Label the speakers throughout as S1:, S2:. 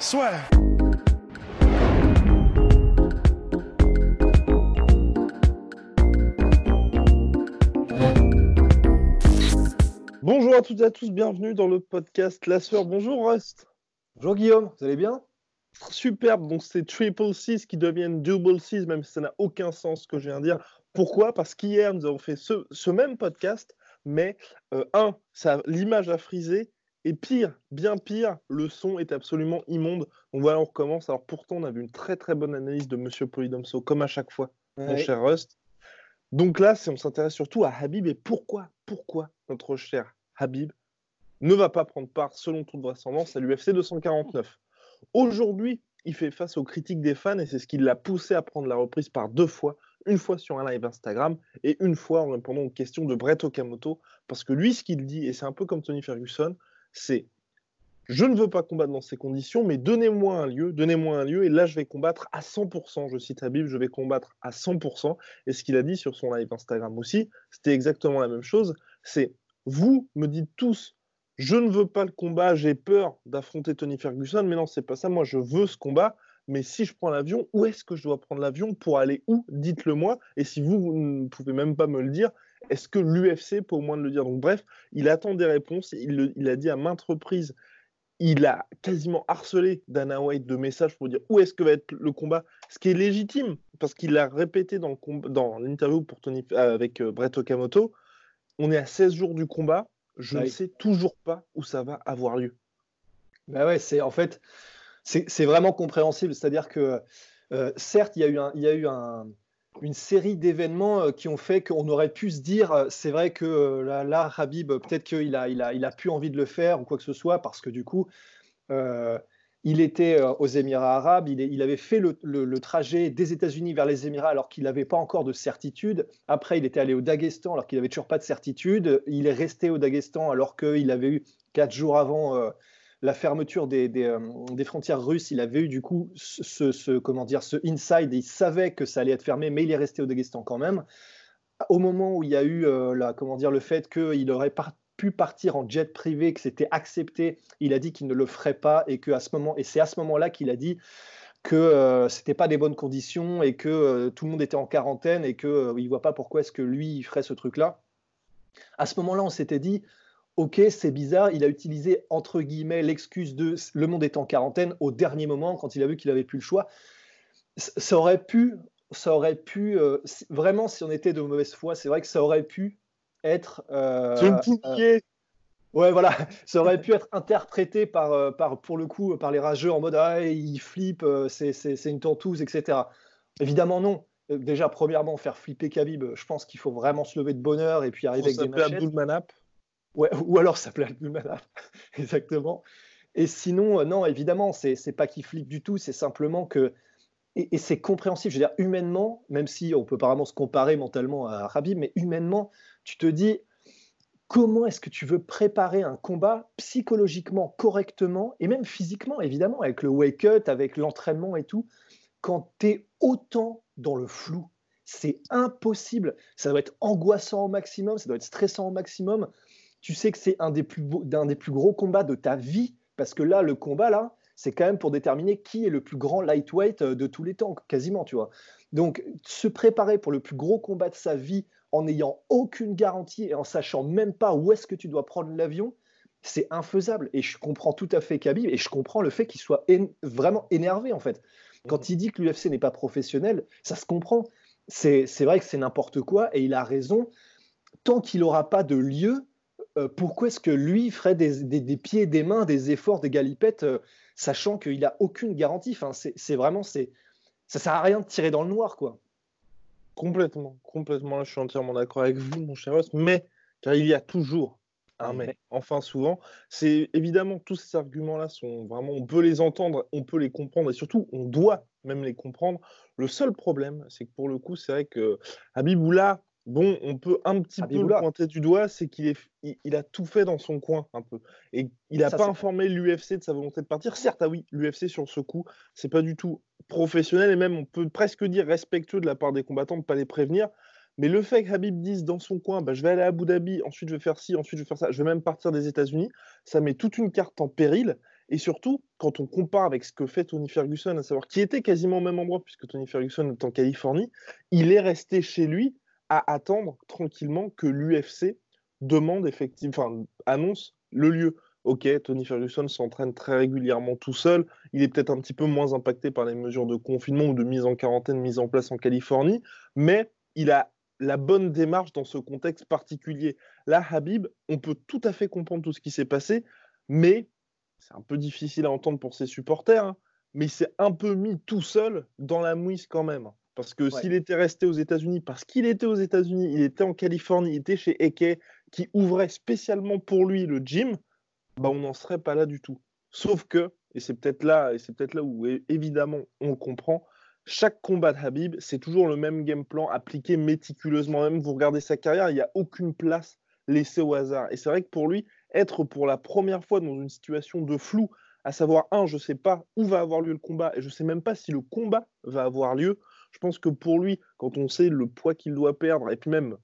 S1: Soit. Bonjour à toutes et à tous, bienvenue dans le podcast La Sueur. Bonjour Rust.
S2: Bonjour Guillaume, vous allez bien?
S1: Superbe, donc c'est triple six qui deviennent double six, même si ça n'a aucun sens ce que je viens de dire. Pourquoi? Parce qu'hier, nous avons fait ce, ce même podcast, mais euh, un, ça, l'image a frisé, et pire, bien pire, le son est absolument immonde. Donc voilà, on recommence. Alors pourtant, on a vu une très très bonne analyse de Monsieur Polydomso, comme à chaque fois, mon cher Rust. Donc là, on s'intéresse surtout à Habib et pourquoi, pourquoi notre cher Habib ne va pas prendre part, selon toute vraisemblance, à l'UFC 249. Aujourd'hui, il fait face aux critiques des fans et c'est ce qui l'a poussé à prendre la reprise par deux fois, une fois sur un live Instagram et une fois en répondant aux questions de Brett Okamoto. Parce que lui, ce qu'il dit, et c'est un peu comme Tony Ferguson, c'est je ne veux pas combattre dans ces conditions, mais donnez-moi un lieu, donnez-moi un lieu, et là je vais combattre à 100%. Je cite Habib, je vais combattre à 100%. Et ce qu'il a dit sur son live Instagram aussi, c'était exactement la même chose. C'est vous me dites tous, je ne veux pas le combat, j'ai peur d'affronter Tony Ferguson, mais non, c'est pas ça. Moi, je veux ce combat. Mais si je prends l'avion, où est-ce que je dois prendre l'avion pour aller où? Dites-le moi. Et si vous, vous ne pouvez même pas me le dire, est-ce que l'UFC peut au moins le dire? Donc bref, il attend des réponses. Il, le- il a dit à maintes reprises, il a quasiment harcelé Dana White de messages pour dire où est-ce que va être le combat, ce qui est légitime, parce qu'il l'a répété dans, l'interview pour Tony, euh, avec euh, Brett Okamoto. On est à 16 jours du combat, je ne sais toujours pas où ça va avoir lieu.
S2: Bah ouais, c'est en fait, c'est vraiment compréhensible. C'est-à-dire que, euh, certes, il y a eu, un- il y a eu un- une série d'événements euh, qui ont fait qu'on aurait pu se dire, euh, c'est vrai que euh, là, là, Habib, peut-être qu'il a, il a, il a plus envie de le faire ou quoi que ce soit, parce que du coup, il était aux Émirats arabes, il, il avait fait le, le- trajet des États-Unis vers les Émirats alors qu'il n'avait pas encore de certitude. Après, il était allé au Daghestan alors qu'il n'avait toujours pas de certitude. Il est resté au Daghestan alors qu'il avait eu quatre jours avant la fermeture euh, des frontières russes. Il avait eu du coup ce, comment dire, ce inside. Il savait que ça allait être fermé, mais il est resté au Daghestan quand même. Au moment où il y a eu euh, la, comment dire, le fait qu'il aurait pu partir en jet privé, que c'était accepté, il a dit qu'il ne le ferait pas et que à ce moment, et c'est à ce moment-là qu'il a dit que euh, c'était pas des bonnes conditions et que euh, tout le monde était en quarantaine et que euh, il voit pas pourquoi est-ce que lui il ferait ce truc-là. À ce moment-là, on s'était dit Ok, c'est bizarre. Il a utilisé entre guillemets l'excuse de le monde est en quarantaine au dernier moment quand il a vu qu'il avait plus le choix. Ça aurait pu, ça aurait pu euh, vraiment si on était de mauvaise foi, c'est vrai que ça aurait pu être. euh,
S1: C'est une
S2: euh. Ouais, voilà, ça aurait pu être interprété par, euh, par, pour le coup, par les rageux en mode ah, il flippe, euh, c'est une tentouse, etc. Évidemment, non. Déjà, premièrement, faire flipper Khabib, je pense qu'il faut vraiment se lever de bonheur et puis arriver avec des machettes.
S1: Abdul Manap.
S2: Ouais, ou alors ça s'appelait Abdulmanaf, exactement. Et sinon, euh, non, évidemment, c'est pas qu'il flippe du tout, c'est simplement que. Et, c'est compréhensible, je veux dire, humainement, même si on peut vraiment se comparer mentalement à Khabib, mais humainement, tu te dis, comment est-ce que tu veux préparer un combat psychologiquement, correctement, et même physiquement, évidemment, avec le wake-up, avec l'entraînement et tout, quand tu es autant dans le flou? C'est impossible. Ça doit être angoissant au maximum, ça doit être stressant au maximum. Tu sais que c'est un des plus beaux- d'un des plus gros combats de ta vie, parce que là, le combat, là, c'est quand même pour déterminer qui est le plus grand lightweight euh, de tous les temps, quasiment, tu vois. Donc, se préparer pour le plus gros combat de sa vie en n'ayant aucune garantie et en sachant même pas où est-ce que tu dois prendre l'avion, c'est infaisable. Et je comprends tout à fait Khabib et je comprends le fait qu'il soit vraiment énervé, en fait. Quand il dit que l'UFC n'est pas professionnel, ça se comprend. C'est vrai que c'est n'importe quoi et il a raison. Tant qu'il n'aura pas de lieu, euh, pourquoi est-ce que lui ferait des, des- des pieds, des mains, des efforts, des galipettes, euh, sachant qu'il n'a aucune garantie? Enfin, C'est c'est vraiment, c'est ça sert à rien de tirer dans le noir, quoi.
S1: Complètement, complètement. Je suis entièrement d'accord avec vous, mon cher Ross. Mais car il y a toujours, un mais. Enfin, souvent, c'est évidemment tous ces arguments-là sont vraiment, on peut les entendre, on peut les comprendre et surtout, on doit même les comprendre. Le seul problème, c'est que pour le coup, c'est vrai que Habiboula, bon, on peut un petit peu le pointer du doigt, c'est qu'il est, il, a tout fait dans son coin un peu. Et il n'a pas informé l'UFC de sa volonté de partir. Certes, ah oui, l'UFC sur ce coup, c'est pas du tout professionnel et même on peut presque dire respectueux de la part des combattants de ne pas les prévenir. Mais le fait que Habib dise dans son coin, bah, je vais aller à Abu Dhabi, ensuite je vais faire ci, ensuite je vais faire ça, je vais même partir des États-Unis, ça met toute une carte en péril. Et surtout, quand on compare avec ce que fait Tony Ferguson, à savoir qui était quasiment au même endroit, puisque Tony Ferguson est en Californie, il est resté chez lui à attendre tranquillement que l'UFC demande effectivement, annonce le lieu. Ok, Tony Ferguson s'entraîne très régulièrement tout seul. Il est peut-être un petit peu moins impacté par les mesures de confinement ou de mise en quarantaine mises en place en Californie, mais il a la bonne démarche dans ce contexte particulier. Là, Habib, on peut tout à fait comprendre tout ce qui s'est passé, mais c'est un peu difficile à entendre pour ses supporters, hein, mais il s'est un peu mis tout seul dans la mouise quand même. Parce que s'il était resté aux États-Unis, parce qu'il était aux États-Unis, il était en Californie, il était chez Eke, qui ouvrait spécialement pour lui le gym, bah on n'en serait pas là du tout. Sauf que, et c'est peut-être là, et c'est peut-être là où évidemment on le comprend, chaque combat de Habib, c'est toujours le même game plan appliqué méticuleusement. Même vous regardez sa carrière, il n'y a aucune place laissée au hasard. Et c'est vrai que pour lui, être pour la première fois dans une situation de flou, à savoir, un, je ne sais pas où va avoir lieu le combat, et je ne sais même pas si le combat va avoir lieu, je pense que pour lui, quand on sait le poids qu'il doit perdre, et puis même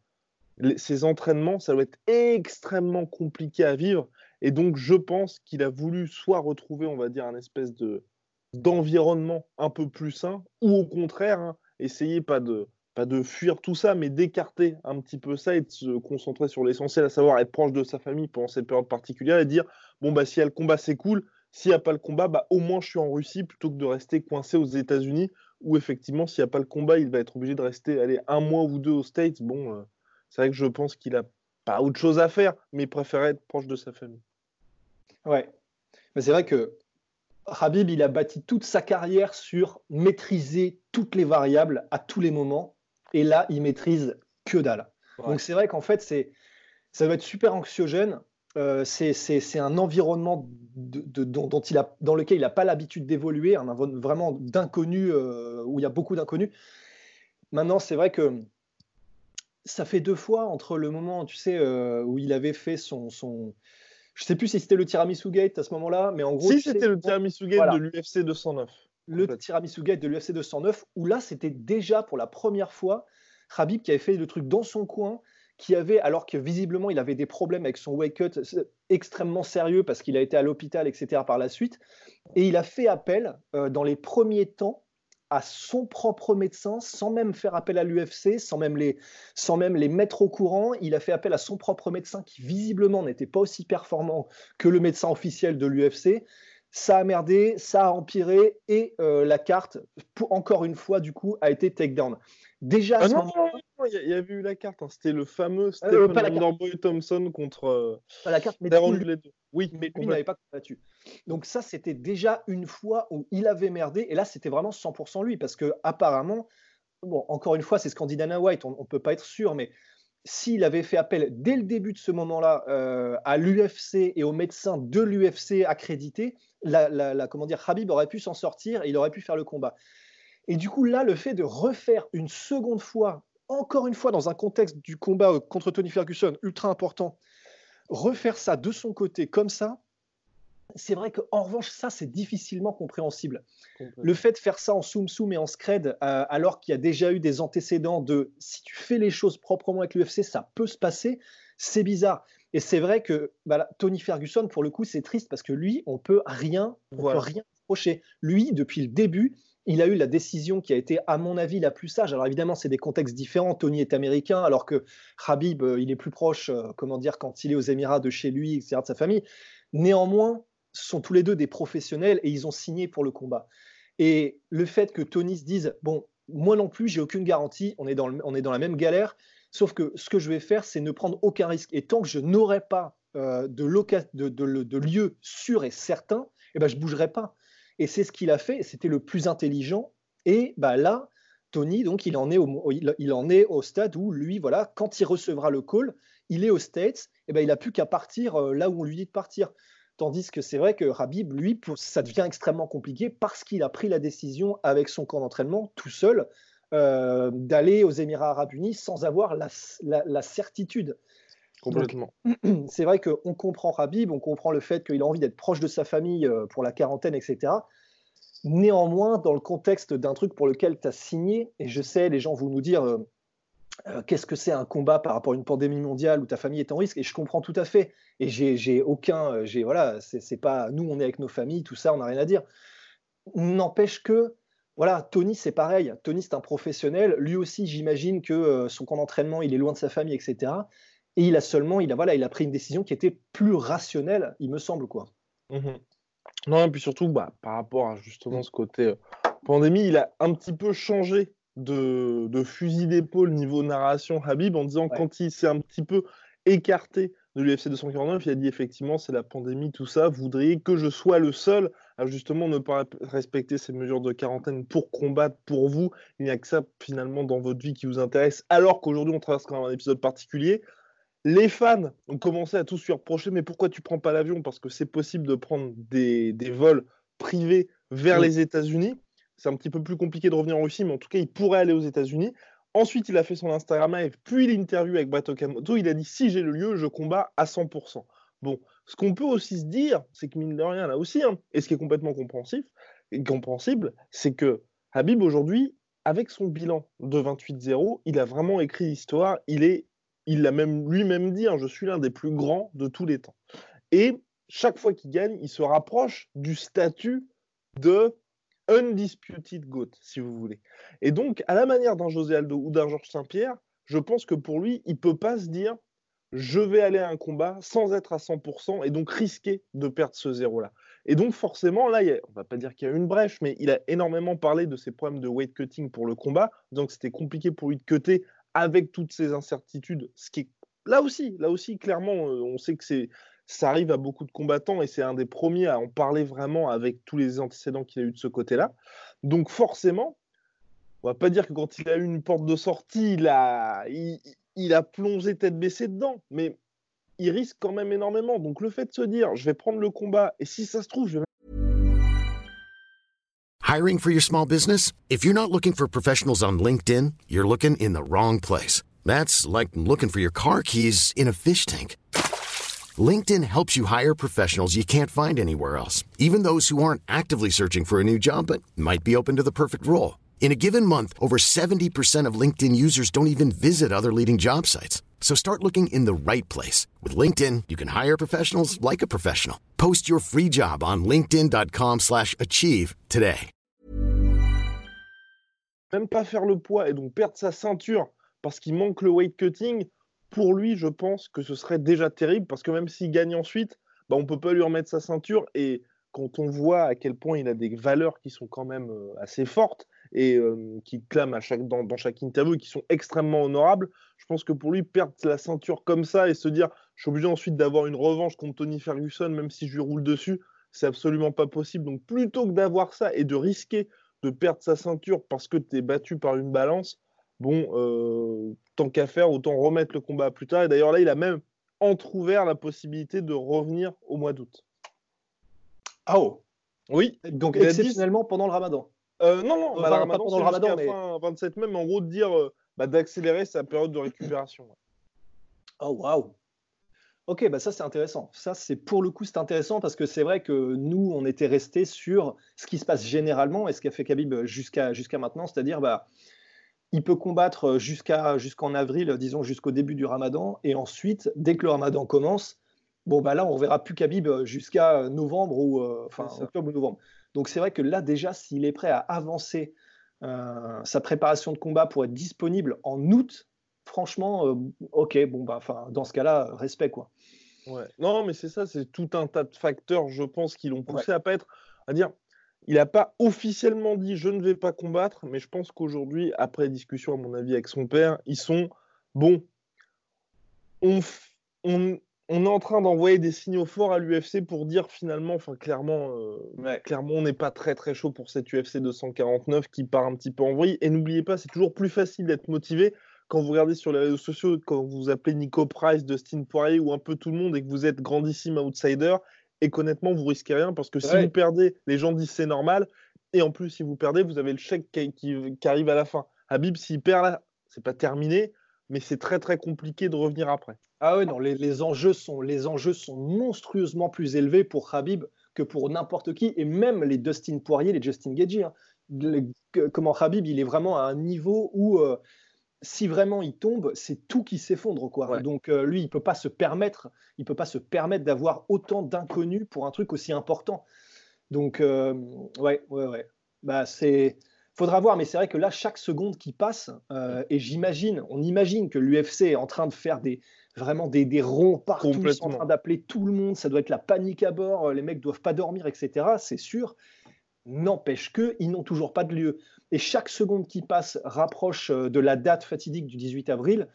S1: ses entraînements, ça doit être extrêmement compliqué à vivre. Et donc, je pense qu'il a voulu soit retrouver, on va dire, un espèce de d'environnement un peu plus sain, ou au contraire, hein, essayer pas de, pas de fuir tout ça, mais d'écarter un petit peu ça et de se concentrer sur l'essentiel, à savoir être proche de sa famille pendant cette période particulière et dire bon bah s'il y a le combat c'est cool, s'il n'y a pas le combat, bah au moins je suis en Russie plutôt que de rester coincé aux États-Unis où effectivement s'il n'y a pas le combat, il va être obligé de rester aller un mois ou deux aux States. Bon, euh, c'est vrai que je pense qu'il a pas autre chose à faire, mais il préférait être proche de sa famille.
S2: Ouais, mais c'est vrai que Habib, il a bâti toute sa carrière sur maîtriser toutes les variables à tous les moments. Et là, il maîtrise que dalle. Donc c'est vrai qu'en fait, c'est, ça va être super anxiogène. Euh, c'est, un environnement dont, il a, dans lequel il n'a pas l'habitude d'évoluer, un environnement vraiment d'inconnu, euh, où il y a beaucoup d'inconnus. Maintenant, c'est vrai que ça fait deux fois entre le moment, tu sais, euh, où il avait fait son, son, je sais plus si c'était le tiramisu gate à ce moment-là, mais en gros.
S1: Si c'était le tiramisu gate de l'UFC 209.
S2: Le tiramisu gate de l'UFC 209, où là, c'était déjà pour la première fois Khabib qui avait fait le truc dans son coin, qui avait, alors que visiblement il avait des problèmes avec son wake cut extrêmement sérieux parce qu'il a été à l'hôpital, etc. par la suite, et il a fait appel euh, dans les premiers temps à son propre médecin sans même faire appel à l'UFC, sans, sans même les mettre au courant. Il a fait appel à son propre médecin qui visiblement n'était pas aussi performant que le médecin officiel de l'UFC. Ça a merdé, ça a empiré et euh, la carte, pour, encore une fois, du coup, a été takedown.
S1: Déjà, ah non, il y, avait eu la carte. Hein. C'était le fameux euh, Stephen Wonderboy Thompson contre euh,
S2: la carte, mais oui, mais lui n'avait pas combattu. Donc ça, c'était déjà une fois où il avait merdé, et là, c'était vraiment 100% lui, parce que apparemment, bon, encore une fois, c'est Scandinana White, on ne peut pas être sûr, mais s'il avait fait appel dès le début de ce moment-là euh, à l'UFC et aux médecins de l'UFC accrédités, la, comment dire, Habib aurait pu s'en sortir et il aurait pu faire le combat. Et du coup, là, le fait de refaire une seconde fois, encore une fois, dans un contexte du combat euh, contre Tony Ferguson ultra important, refaire ça de son côté comme ça, c'est vrai qu'en revanche, ça, c'est difficilement compréhensible. Le fait de faire ça en soum soum et en scred, euh, alors qu'il y a déjà eu des antécédents de si tu fais les choses proprement avec l'UFC, ça peut se passer, c'est bizarre. Et c'est vrai que bah, Tony Ferguson, pour le coup, c'est triste parce que lui, on peut rien, on peut rien reprocher. Lui, depuis le début, il a eu la décision qui a été, à mon avis, la plus sage. Alors évidemment, c'est des contextes différents. Tony est américain, alors que Habib, euh, il est plus proche, euh, comment dire, quand il est aux Émirats de chez lui, etc., de sa famille. Néanmoins, sont tous les deux des professionnels et ils ont signé pour le combat. Et le fait que Tony se dise, bon, moi non plus, j'ai aucune garantie, on est, dans on est dans la même galère, sauf que ce que je vais faire, c'est ne prendre aucun risque. Et tant que je n'aurai pas euh, de, de, de, lieu sûr et certain, eh ben, je ne bougerai pas. Et c'est ce qu'il a fait, c'était le plus intelligent. Et bah là, Tony, donc, il en, est au, il, en est au stade où lui, voilà, quand il recevra le call, il est aux States. eh ben, il a plus qu'à partir là où on lui dit de partir. Tandis que c'est vrai que Rabib, lui, ça devient extrêmement compliqué parce qu'il a pris la décision avec son camp d'entraînement tout seul euh, d'aller aux Émirats arabes unis sans avoir la, certitude.
S1: Complètement.
S2: C'est vrai qu'on comprend Rabib, on comprend le fait qu'il a envie d'être proche de sa famille euh, pour la quarantaine, etc. Néanmoins, dans le contexte d'un truc pour lequel tu as signé, et je sais, les gens vont nous dire euh, qu'est-ce que c'est un combat par rapport à une pandémie mondiale où ta famille est en risque, et je comprends tout à fait. Et j'ai aucun, j'ai voilà, c'est pas nous, on est avec nos familles, tout ça, on n'a rien à dire. N'empêche que voilà, Tony, c'est pareil. Tony, c'est un professionnel. Lui aussi, j'imagine que euh, son camp d'entraînement, il est loin de sa famille, etc. Et il a seulement, il a, voilà, il a pris une décision qui était plus rationnelle, il me semble, quoi.
S1: Mmh non, et puis surtout, bah, par rapport à justement ce côté euh, pandémie, il a un petit peu changé de, fusil d'épaule niveau narration Habib en disant quand il s'est un petit peu écarté de l'UFC 249, il a dit effectivement c'est la pandémie, tout ça, vous voudriez que je sois le seul à justement ne pas respecter ces mesures de quarantaine pour combattre pour vous. Il n'y a que ça finalement dans votre vie qui vous intéresse, alors qu'aujourd'hui on traverse quand même un épisode particulier. Les fans ont commencé à tous lui reprocher mais pourquoi tu prends pas l'avion? Parce que c'est possible de prendre des, vols privés vers les États-Unis. C'est un petit peu plus compliqué de revenir en Russie, mais en tout cas, il pourrait aller aux États-Unis. Ensuite, il a fait son Instagram Live, puis l'interview avec Bato Kamoto. Il a dit si j'ai le lieu, je combats à 100%. Bon, ce qu'on peut aussi se dire, c'est que mine de rien, là aussi, hein, et ce qui est complètement compréhensif, et compréhensible, c'est que Habib aujourd'hui, avec son bilan de 28-0, il a vraiment écrit l'histoire. Il est, il l'a même lui-même dit, hein, je suis l'un des plus grands de tous les temps. Et chaque fois qu'il gagne, il se rapproche du statut de undisputed GOAT, si vous voulez. Et donc, à la manière d'un José Aldo ou d'un Georges Saint-Pierre, je pense que pour lui, il peut pas se dire je vais aller à un combat sans être à 100% et donc risquer de perdre ce zéro-là. Et donc forcément, là, il on va pas dire qu'il y a une brèche, mais il a énormément parlé de ses problèmes de weight cutting pour le combat, donc c'était compliqué pour lui de cutter avec toutes ces incertitudes, ce qui est là aussi, là aussi, clairement, euh, on sait que c'est ça arrive à beaucoup de combattants et c'est un des premiers à en parler vraiment avec tous les antécédents qu'il a eu de ce côté-là. Donc forcément, on va pas dire que quand il a eu une porte de sortie, il a, il, a plongé tête baissée dedans, mais il risque quand même énormément. Donc le fait de se dire, je vais prendre le combat et si ça se trouve, je vais
S3: Hiring for your small business? If you're not looking for professionals on LinkedIn, you're looking in the wrong place. That's like looking for your car keys in a fish tank. LinkedIn helps you hire professionals you can't find anywhere else, even those who aren't actively searching for a new job but might be open to the perfect role. In a given month, over 70% of LinkedIn users don't even visit other leading job sites. So start looking in the right place. With LinkedIn, you can hire professionals like a professional. Post your free job on linkedin.com slash achieve today.
S1: Même pas faire le poids et donc perdre sa ceinture parce qu'il manque le weight cutting, pour lui, je pense que ce serait déjà terrible parce que même s'il gagne ensuite, bah, on ne peut pas lui remettre sa ceinture. Et quand on voit à quel point il a des valeurs qui sont quand même euh, assez fortes et euh, qui clament dans, chaque interview et qui sont extrêmement honorables, je pense que pour lui, perdre la ceinture comme ça et se dire je suis obligé ensuite d'avoir une revanche contre Tony Ferguson, même si je lui roule dessus, c'est absolument pas possible. Donc plutôt que d'avoir ça et de risquer de perdre sa ceinture parce que tu es battu par une balance, bon, euh, tant qu'à faire, autant remettre le combat plus tard. Et d'ailleurs, là, il a même entrouvert la possibilité de revenir au mois d'août.
S2: Ah oh
S1: Oui.
S2: Donc, exceptionnellement pendant le ramadan
S1: euh, Non, non, bah, ramadan, pendant le ramadan, mais... fin 27 même, en gros, de dire euh, bah, d'accélérer sa période de récupération.
S2: Oh, waouh Ok, bah ça c'est intéressant. Ça c'est pour le coup c'est intéressant parce que c'est vrai que nous on était resté sur ce qui se passe généralement et ce qu'a fait Khabib jusqu'à jusqu'à maintenant, c'est-à-dire bah il peut combattre euh, jusqu'à jusqu'en avril, disons jusqu'au début du Ramadan, et ensuite, dès que le Ramadan commence, bon bah là on verra plus Khabib euh, jusqu'à novembre ou euh, enfin octobre ou novembre. Donc c'est vrai que là déjà, s'il est prêt à avancer sa préparation de combat pour être disponible en août, franchement, ok, bon bah enfin dans ce cas-là, respect quoi.
S1: Ouais. Non, mais c'est ça, c'est tout un tas de facteurs, je pense, qui l'ont poussé à pas être, à dire, il n'a pas officiellement dit je ne vais pas combattre, mais je pense qu'aujourd'hui, après discussion, à mon avis, avec son père, ils sont bon. On, on, est en train d'envoyer des signaux forts à l'UFC pour dire finalement, enfin clairement, euh, clairement, on n'est pas très très chaud pour cette UFC 249 qui part un petit peu en vrille. Et n'oubliez pas, c'est toujours plus facile d'être motivé quand vous regardez sur les réseaux sociaux, quand vous appelez Nico Price, Dustin Poirier ou un peu tout le monde et que vous êtes grandissime outsider, et qu'honnêtement, vous risquez rien parce que si vous perdez, les gens disent c'est normal. Et en plus, si vous perdez, vous avez le chèque qui, arrive à la fin. Habib, s'il perd là, c'est pas terminé, mais c'est très très compliqué de revenir après.
S2: Ah oui, non, les, enjeux sont, les enjeux sont monstrueusement plus élevés pour Habib que pour n'importe qui, et même les Dustin Poirier, les Justin Gagey. Hein. comment Habib, il est vraiment à un niveau où euh, si vraiment il tombe, c'est tout qui s'effondre quoi. Donc euh, lui, il peut pas se permettre, il peut pas se permettre d'avoir autant d'inconnus pour un truc aussi important. Donc euh, ouais, ouais, ouais. Bah c'est, faudra voir, mais c'est vrai que là, chaque seconde qui passe, euh, et j'imagine, on imagine que l'UFC est en train de faire des vraiment des, des ronds partout, en train d'appeler tout le monde, ça doit être la panique à bord, les mecs doivent pas dormir, etc. C'est sûr. N'empêche que, ils n'ont toujours pas de lieu. Et chaque seconde qui passe rapproche euh, de la date fatidique du 18 avril.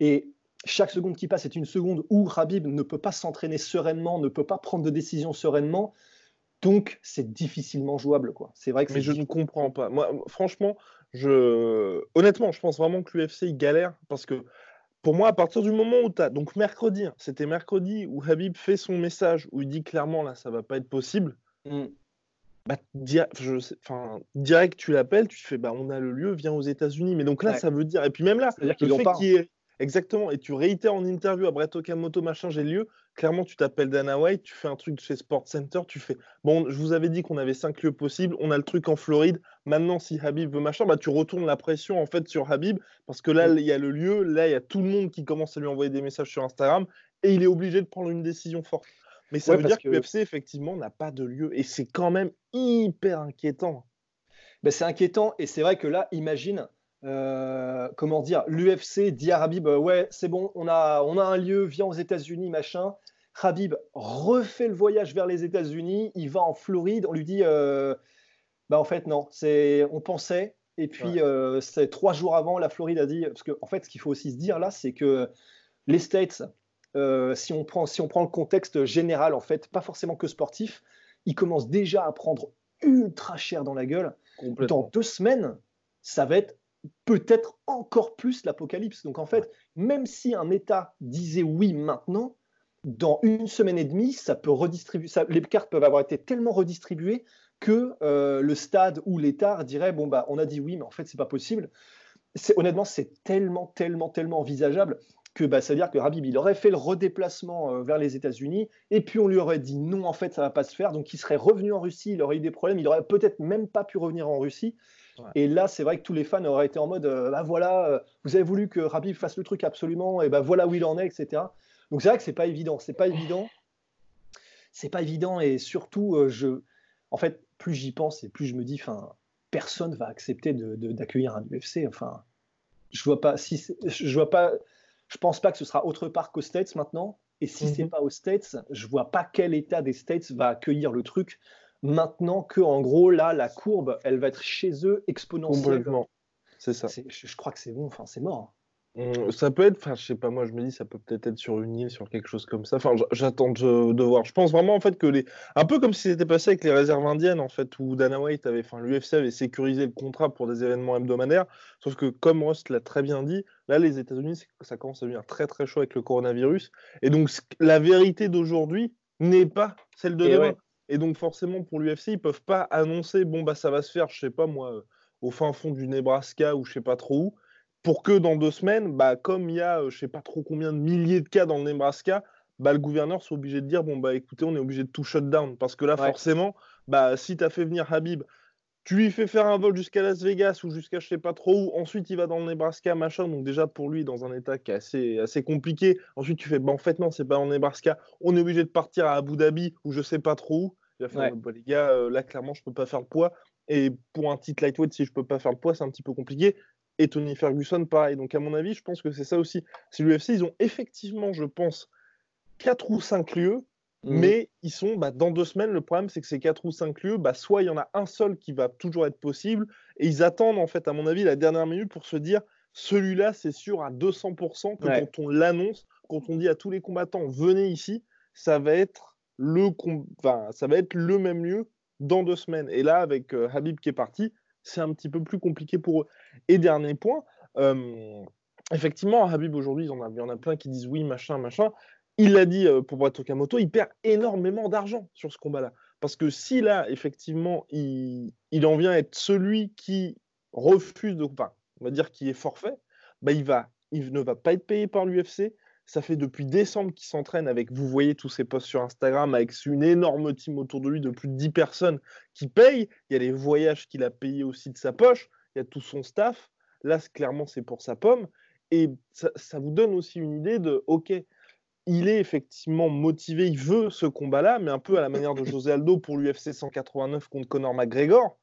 S2: Et chaque seconde qui passe est une seconde où Rabib ne peut pas s'entraîner sereinement, ne peut pas prendre de décision sereinement. Donc, c'est difficilement jouable. Quoi. C'est vrai que
S1: Mais je ne comprends pas. Moi, franchement, je... honnêtement, je pense vraiment que l'UFC galère parce que pour moi, à partir du moment où tu as. Donc, mercredi, hein, c'était mercredi où Habib fait son message où il dit clairement là, ça va pas être possible. Mm bah, je direct, tu l'appelles, tu fais bah, on a le lieu, viens aux États-Unis. Mais donc là, ça veut dire. Et puis même là, le fait qu'il est. Exactement. Et tu réitères en interview à Brett Okamoto, machin, j'ai le lieu. Clairement, tu t'appelles Dana White, tu fais un truc chez Sport Center, tu fais bon, je vous avais dit qu'on avait cinq lieux possibles, on a le truc en Floride. Maintenant, si Habib veut machin, bah tu retournes la pression en fait sur Habib parce que là, il y a le lieu, là, il y a tout le monde qui commence à lui envoyer des messages sur Instagram et il est obligé de prendre une décision forte. Mais ça veut dire que l'UFC, effectivement, n'a pas de lieu. Et c'est quand même hyper inquiétant.
S2: Ben, c'est inquiétant. Et c'est vrai que là, imagine, euh, comment dire, l'UFC dit à Habib, ouais, c'est bon, on a, on a un lieu, viens aux États-Unis, machin. Habib refait le voyage vers les États-Unis, il va en Floride, on lui dit, euh, bah en fait non, c'est, on pensait, et puis euh, c'est trois jours avant, la Floride a dit, parce qu'en en fait, ce qu'il faut aussi se dire là, c'est que les States, euh, si, on prend, si on prend le contexte général, en fait, pas forcément que sportif, il commence déjà à prendre ultra cher dans la gueule. Dans deux semaines, ça va être peut-être encore plus l'apocalypse. Donc en fait, même si un État disait oui maintenant, dans une semaine et demie, ça peut redistribuer, les cartes peuvent avoir été tellement redistribuées que euh, le stade ou l'État dirait bon bah on a dit oui, mais en fait c'est pas possible. Honnêtement, c'est tellement, tellement, tellement envisageable que bah, ça veut dire que Rabib il aurait fait le redéplacement euh, vers les États-Unis et puis on lui aurait dit non en fait ça va pas se faire. Donc il serait revenu en Russie il aurait eu des problèmes il aurait peut-être même pas pu revenir en Russie. Et là c'est vrai que tous les fans auraient été en mode euh, bah voilà euh, vous avez voulu que Rabib fasse le truc absolument et ben voilà où il en est etc donc c'est vrai que c'est pas évident c'est pas évident. C'est pas évident et surtout je en fait plus j'y pense et plus je me dis enfin personne va accepter d'accueillir de, un UFC enfin je vois pas si je vois pas je pense pas que ce sera autre part qu'aux States maintenant. Et si ce n'est mhm. pas aux States, je vois pas quel État des States va accueillir le truc maintenant que, en gros, là, la courbe, elle va être chez eux exponentielle.
S1: C'est ça.
S2: Je, crois que c'est bon, enfin, c'est mort.
S1: Mmh, ça peut être, enfin, je sais pas, moi je me dis, ça peut peut-être être sur une île, sur quelque chose comme ça. Enfin, j'attends de, voir. Je pense vraiment en fait que les, un peu comme si c'était passé avec les réserves indiennes en fait, où Dana White avait, enfin, l'UFC avait sécurisé le contrat pour des événements hebdomadaires. Sauf que comme Rust l'a très bien dit, là les États-Unis, ça commence à devenir très très chaud avec le coronavirus. Et donc la vérité d'aujourd'hui n'est pas celle de demain. Et donc forcément pour l'UFC, ils peuvent pas annoncer, bon bah ça va se faire, je sais pas moi, au fin fond du Nebraska ou je sais pas trop où pour que dans deux semaines, bah, comme il y a, je sais pas trop combien de milliers de cas dans le Nebraska, bah, le gouverneur soit obligé de dire bon bah écoutez, on est obligé de tout shut down parce que là forcément, bah si tu as fait venir Habib, tu lui fais faire un vol jusqu'à Las Vegas ou jusqu'à je sais pas trop où, ensuite il va dans le Nebraska machin, donc déjà pour lui dans un état qui est assez, assez compliqué. Ensuite tu fais bah en fait non, c'est pas en Nebraska, on est obligé de partir à Abu Dhabi ou je sais pas trop où. Il va faire bah, les gars, euh, là clairement je peux pas faire le poids. Et pour un titre lightweight, si je peux pas faire le poids, c'est un petit peu compliqué. Et Tony Ferguson, pareil. Donc, à mon avis, je pense que c'est ça aussi. C'est l'UFC, ils ont effectivement, je pense, 4 ou 5 lieux, mmh. mais ils sont bah, dans deux semaines. Le problème, c'est que ces 4 ou 5 lieux, bah, soit il y en a un seul qui va toujours être possible, et ils attendent, en fait, à mon avis, la dernière minute pour se dire celui-là, c'est sûr à 200% que quand on l'annonce, quand on dit à tous les combattants venez ici, ça va être le, ça va être le même lieu dans deux semaines. Et là, avec euh, Habib qui est parti, c'est un petit peu plus compliqué pour eux. Et dernier point, effectivement, Habib aujourd'hui, il y, en a, plein qui disent oui, machin, machin. Il l'a dit pour Brett Okamoto, il perd énormément d'argent sur ce combat-là. Parce que si là, effectivement, il, en vient à être celui qui refuse de. On va dire qui est forfait, bah, il, va, il ne va pas être payé par l'UFC. Ça fait depuis décembre qu'il s'entraîne avec, vous voyez tous ses posts sur Instagram, avec une énorme team autour de lui de plus de 10 personnes qui payent. Il y a les voyages qu'il a payés aussi de sa poche. Il y a tout son staff. Là, clairement, c'est pour sa pomme. Et ça, vous donne aussi une idée de, OK, il est effectivement motivé, il veut ce combat-là, mais un peu à la manière de José Aldo pour l'UFC 189 contre Conor McGregor.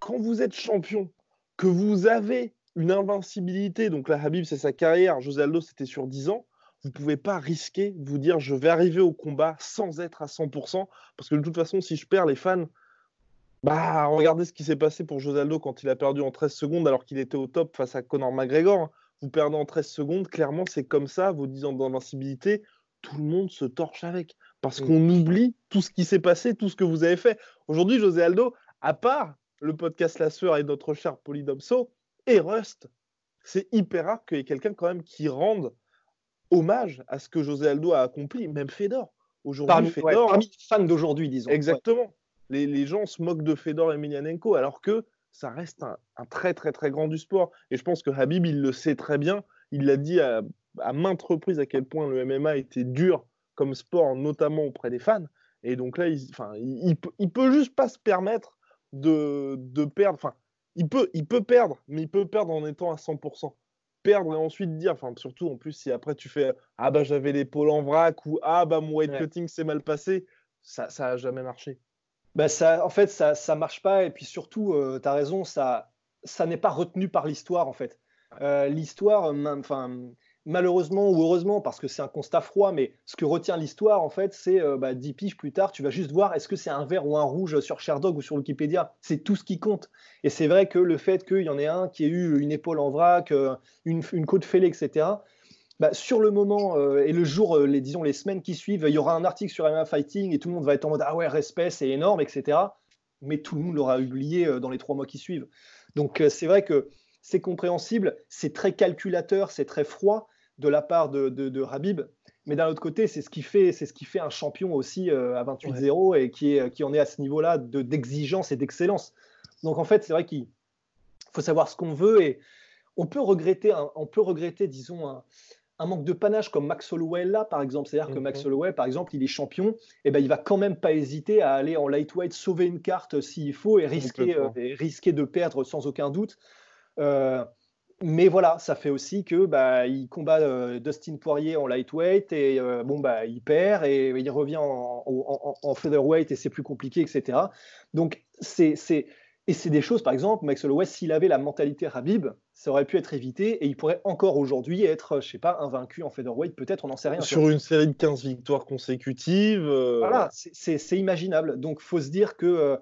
S1: Quand vous êtes champion, que vous avez une invincibilité, donc la Habib, c'est sa carrière, José Aldo, c'était sur 10 ans, vous ne pouvez pas risquer de vous dire je vais arriver au combat sans être à 100%, parce que de toute façon, si je perds, les fans, bah regardez ce qui s'est passé pour José Aldo quand il a perdu en 13 secondes alors qu'il était au top face à Conor McGregor. Vous perdez en 13 secondes, clairement, c'est comme ça, vos 10 ans d'invincibilité, tout le monde se torche avec. Parce qu'on oublie tout ce qui s'est passé, tout ce que vous avez fait. Aujourd'hui, José Aldo, à part le podcast La Sueur et notre cher Polydomso et Rust, c'est hyper rare qu'il y ait quelqu'un quand même qui rende hommage à ce que José Aldo a accompli, même Fedor.
S2: Aujourd'hui, parmi, Fedor, parmi les fans d'aujourd'hui, disons.
S1: Exactement. Les, les, gens se moquent de Fedor et Emelianenko, alors que ça reste un, un, très très très grand du sport. Et je pense que Habib, il le sait très bien. Il l'a dit à, à maintes reprises à quel point le MMA était dur comme sport, notamment auprès des fans. Et donc là, il, enfin, il, il, peut, juste pas se permettre de, de perdre. Enfin, il peut, il peut perdre, mais il peut perdre en étant à 100%. Perdre et ensuite dire, enfin, surtout en plus, si après tu fais Ah bah j'avais l'épaule en vrac ou Ah bah mon weight cutting s'est mal passé, ça, ça a jamais marché.
S2: Bah ça, en fait, ça, ça marche pas. Et puis surtout, euh, tu as raison, ça, ça n'est pas retenu par l'histoire en fait. Euh, l'histoire, enfin malheureusement ou heureusement, parce que c'est un constat froid, mais ce que retient l'histoire, en fait, c'est euh, bah, 10 piges plus tard, tu vas juste voir est-ce que c'est un vert ou un rouge sur Sherdog ou sur Wikipédia? C'est tout ce qui compte. Et c'est vrai que le fait qu'il y en ait un qui ait eu une épaule en vrac, euh, une, côte fêlée, etc., bah, sur le moment euh, et le jour, les, disons les semaines qui suivent, il y aura un article sur MMA Fighting et tout le monde va être en mode Ah ouais, respect, c'est énorme, etc. Mais tout le monde l'aura oublié dans les trois mois qui suivent. Donc c'est vrai que c'est compréhensible, c'est très calculateur, c'est très froid, de la part de, de, Habib. Mais d'un autre côté, c'est ce qui fait, c'est ce qui fait un champion aussi euh, à 28-0 et qui, est, qui en est à ce niveau-là de, d'exigence et d'excellence. Donc en fait, c'est vrai qu'il faut savoir ce qu'on veut et on peut regretter, on peut regretter, disons, un, manque de panache comme Max Holloway là, par exemple. C'est-à-dire que Max mhm. Holloway, par exemple, il est champion, et ben il va quand même pas hésiter à aller en lightweight, sauver une carte s'il faut et risquer, euh, et risquer de perdre sans aucun doute. Euh, mais voilà, ça fait aussi que bah, il combat euh, Dustin Poirier en lightweight et euh, bon bah il perd et il revient en, featherweight et c'est plus compliqué, etc. Donc c'est et c'est des choses, par exemple, Max Holloway, s'il avait la mentalité Rabib, ça aurait pu être évité et il pourrait encore aujourd'hui être, je sais pas, invaincu en featherweight, peut-être, on n'en sait rien.
S1: Sur une série de 15 victoires consécutives. Euh,
S2: voilà, c'est imaginable. Donc faut se dire que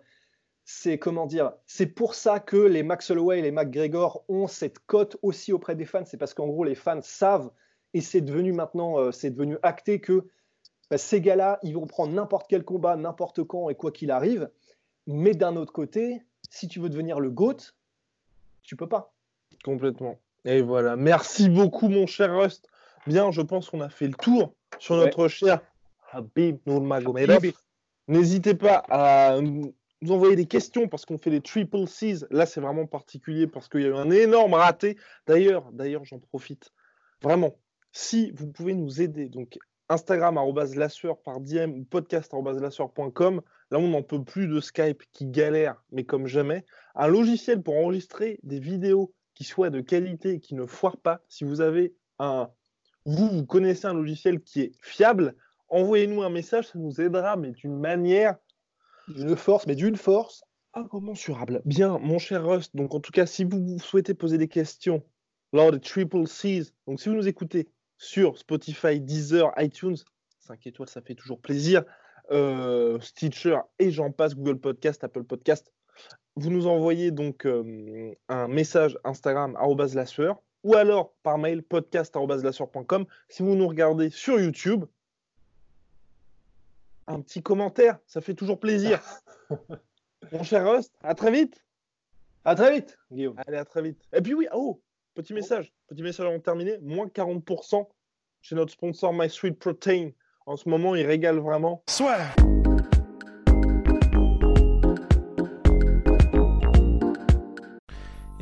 S2: c'est comment dire, c'est pour ça que les Max Holloway et les McGregor ont cette cote aussi auprès des fans. C'est parce qu'en gros, les fans savent et c'est devenu maintenant, euh, c'est devenu acté que bah, ces gars-là, ils vont prendre n'importe quel combat, n'importe quand et quoi qu'il arrive. Mais d'un autre côté, si tu veux devenir le GOAT, tu peux pas.
S1: Complètement. Et voilà. Merci beaucoup, mon cher Rust. Bien, je pense qu'on a fait le tour sur notre cher Habib Nurmagomedov. N'hésitez pas à nous envoyer des questions parce qu'on fait les triple C's. Là, c'est vraiment particulier parce qu'il y a eu un énorme raté. D'ailleurs, d'ailleurs, j'en profite. Vraiment, si vous pouvez nous aider, donc Instagram lassueur par DM ou podcast lassueur.com. Là, on n'en peut plus de Skype qui galère, mais comme jamais. Un logiciel pour enregistrer des vidéos qui soient de qualité et qui ne foirent pas. Si vous avez un, vous, vous connaissez un logiciel qui est fiable, envoyez-nous un message, ça nous aidera, mais d'une manière
S2: d'une force, mais d'une force
S1: incommensurable. Bien, mon cher Rust, donc en tout cas, si vous souhaitez poser des questions lors des Triple C's, donc si vous nous écoutez sur Spotify, Deezer, iTunes, 5 étoiles, ça fait toujours plaisir, euh, Stitcher et j'en passe, Google Podcast, Apple Podcast, vous nous envoyez donc euh, un message Instagram @lasseur ou alors par mail podcast@lasseur.com. Si vous nous regardez sur YouTube, un petit commentaire, ça fait toujours plaisir. Mon cher Rust, à très vite.
S2: À très vite, Guillaume.
S1: Allez, à très vite. Et puis oui, oh, petit message, petit message avant de terminer, moins 40% chez notre sponsor My Sweet Protein. En ce moment, il régale vraiment. Soit.